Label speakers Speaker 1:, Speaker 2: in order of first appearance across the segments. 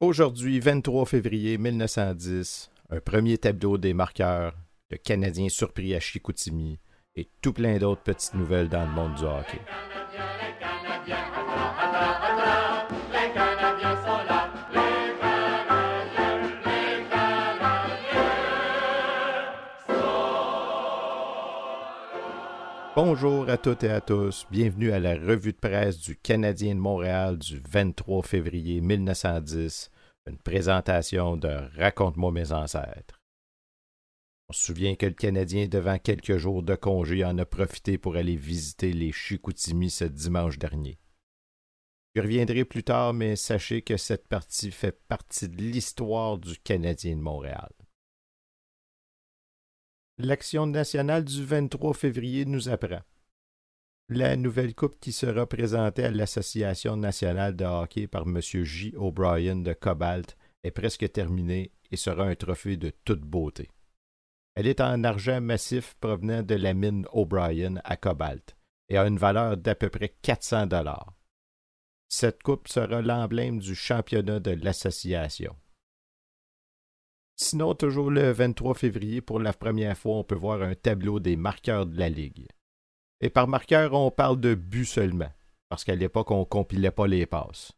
Speaker 1: Aujourd'hui, 23 février 1910, un premier tableau des marqueurs, le Canadien surpris à Chicoutimi et tout plein d'autres petites nouvelles dans le monde du hockey. Bonjour à toutes et à tous, bienvenue à la revue de presse du Canadien de Montréal du 23 février 1910, une présentation de Raconte-moi mes ancêtres. On se souvient que le Canadien, devant quelques jours de congé, en a profité pour aller visiter les Chicoutimi ce dimanche dernier. Je reviendrai plus tard, mais sachez que cette partie fait partie de l'histoire du Canadien de Montréal. L'action nationale du 23 février nous apprend. La nouvelle coupe qui sera présentée à l'Association nationale de hockey par M. J. O'Brien de Cobalt est presque terminée et sera un trophée de toute beauté. Elle est en argent massif provenant de la mine O'Brien à Cobalt et a une valeur d'à peu près 400 dollars. Cette coupe sera l'emblème du championnat de l'association. Sinon, toujours le 23 février, pour la première fois, on peut voir un tableau des marqueurs de la Ligue. Et par marqueur, on parle de buts seulement, parce qu'à l'époque, on ne compilait pas les passes.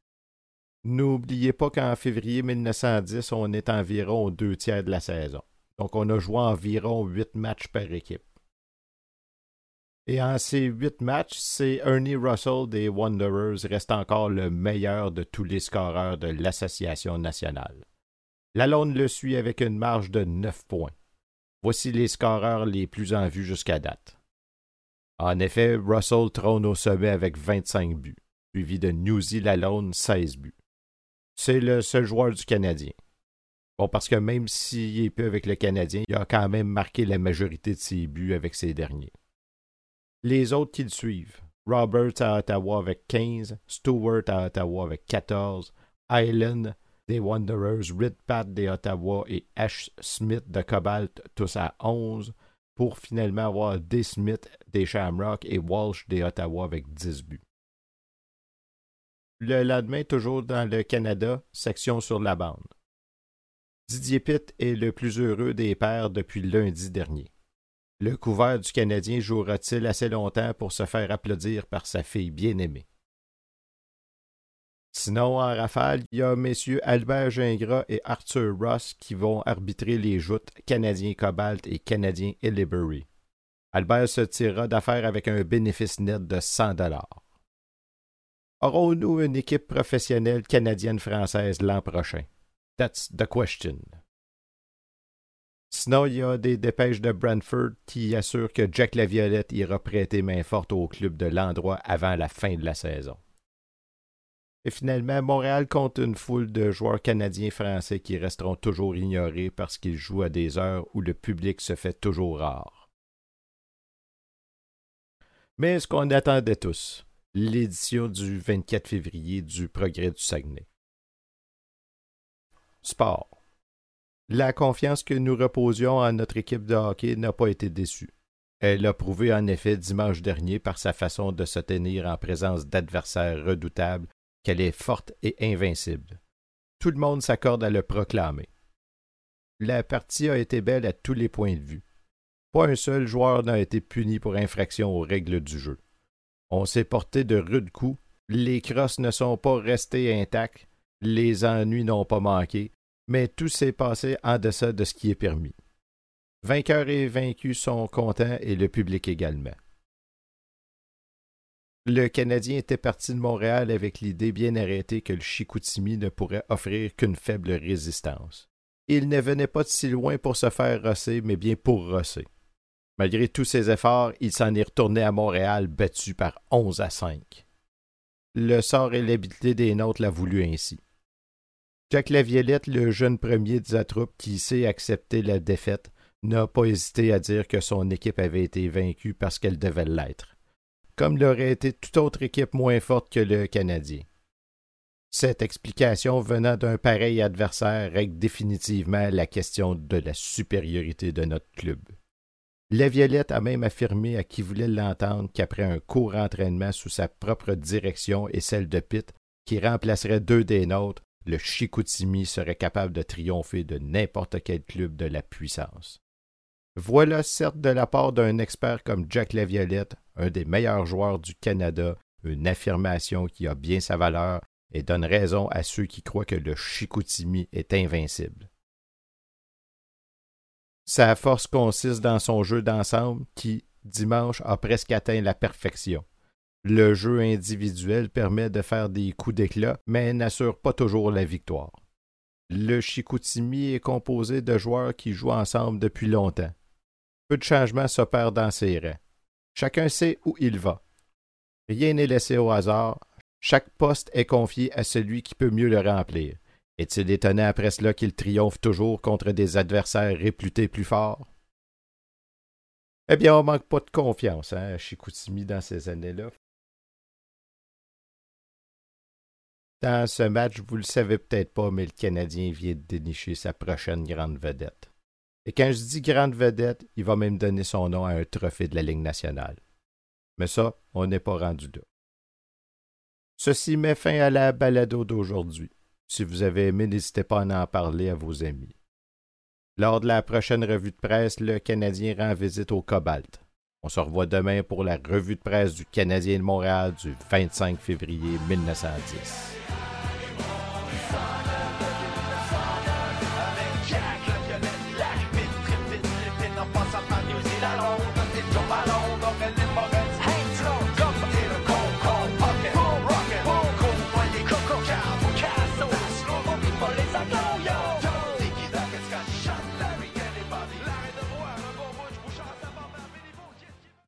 Speaker 1: N'oubliez pas qu'en février 1910, on est environ aux deux tiers de la saison. Donc, on a joué environ huit matchs par équipe. Et en ces huit matchs, c'est Ernie Russell des Wanderers reste encore le meilleur de tous les scoreurs de l'Association nationale. Lalonde le suit avec une marge de 9 points. Voici les scoreurs les plus en vue jusqu'à date. En effet, Russell trône au sommet avec 25 buts, suivi de Newsy Lalonde 16 buts. C'est le seul joueur du Canadien. Bon, parce que même s'il est peu avec le Canadien, il a quand même marqué la majorité de ses buts avec ces derniers. Les autres qui le suivent, Roberts à Ottawa avec 15, Stewart à Ottawa avec 14, Island des Wanderers, Pat des Ottawa et Ash Smith de Cobalt, tous à 11, pour finalement avoir D. Smith des Shamrock et Walsh des Ottawa avec 10 buts. Le lendemain, toujours dans le Canada, section sur la bande. Didier Pitt est le plus heureux des pères depuis lundi dernier. Le couvert du Canadien jouera-t-il assez longtemps pour se faire applaudir par sa fille bien-aimée? Sinon, en rafale, il y a messieurs Albert Gingras et Arthur Ross qui vont arbitrer les joutes Canadien Cobalt et Canadien Illibery. Albert se tirera d'affaire avec un bénéfice net de 100 dollars. Aurons-nous une équipe professionnelle canadienne-française l'an prochain? That's the question. Sinon, il y a des dépêches de Brentford qui assurent que Jack Laviolette ira prêter main forte au club de l'endroit avant la fin de la saison. Et finalement, Montréal compte une foule de joueurs canadiens-français qui resteront toujours ignorés parce qu'ils jouent à des heures où le public se fait toujours rare. Mais ce qu'on attendait tous, l'édition du 24 février du Progrès du Saguenay. Sport. La confiance que nous reposions en notre équipe de hockey n'a pas été déçue. Elle l'a prouvé en effet dimanche dernier par sa façon de se tenir en présence d'adversaires redoutables qu'elle est forte et invincible. Tout le monde s'accorde à le proclamer. La partie a été belle à tous les points de vue. Pas un seul joueur n'a été puni pour infraction aux règles du jeu. On s'est porté de rudes coups, les crosses ne sont pas restées intactes, les ennuis n'ont pas manqué, mais tout s'est passé en deçà de ce qui est permis. Vainqueurs et vaincus sont contents et le public également. Le Canadien était parti de Montréal avec l'idée bien arrêtée que le Chicoutimi ne pourrait offrir qu'une faible résistance. Il ne venait pas de si loin pour se faire rosser, mais bien pour rosser. Malgré tous ses efforts, il s'en est retourné à Montréal battu par 11 à 5. Le sort et l'habileté des nôtres l'a voulu ainsi. Jack Laviolette, le jeune premier de sa troupe qui sait accepter la défaite, n'a pas hésité à dire que son équipe avait été vaincue parce qu'elle devait l'être comme l'aurait été toute autre équipe moins forte que le Canadien. Cette explication venant d'un pareil adversaire règle définitivement la question de la supériorité de notre club. La Violette a même affirmé à qui voulait l'entendre qu'après un court entraînement sous sa propre direction et celle de Pitt, qui remplacerait deux des nôtres, le Chicoutimi serait capable de triompher de n'importe quel club de la puissance. Voilà certes de la part d'un expert comme Jack Laviolette, un des meilleurs joueurs du Canada, une affirmation qui a bien sa valeur et donne raison à ceux qui croient que le Chicoutimi est invincible. Sa force consiste dans son jeu d'ensemble qui, dimanche, a presque atteint la perfection. Le jeu individuel permet de faire des coups d'éclat, mais n'assure pas toujours la victoire. Le Chicoutimi est composé de joueurs qui jouent ensemble depuis longtemps. Peu de changements s'opèrent dans ses rangs. Chacun sait où il va. Rien n'est laissé au hasard. Chaque poste est confié à celui qui peut mieux le remplir. Est-il étonné après cela qu'il triomphe toujours contre des adversaires réputés plus forts? Eh bien, on manque pas de confiance hein, Chicoutimi dans ces années-là. Dans ce match, vous le savez peut-être pas, mais le Canadien vient de dénicher sa prochaine grande vedette. Et quand je dis grande vedette, il va même donner son nom à un trophée de la Ligue nationale. Mais ça, on n'est pas rendu là. Ceci met fin à la balado d'aujourd'hui. Si vous avez aimé, n'hésitez pas à en parler à vos amis. Lors de la prochaine revue de presse, le Canadien rend visite au Cobalt. On se revoit demain pour la revue de presse du Canadien de Montréal du 25 février 1910.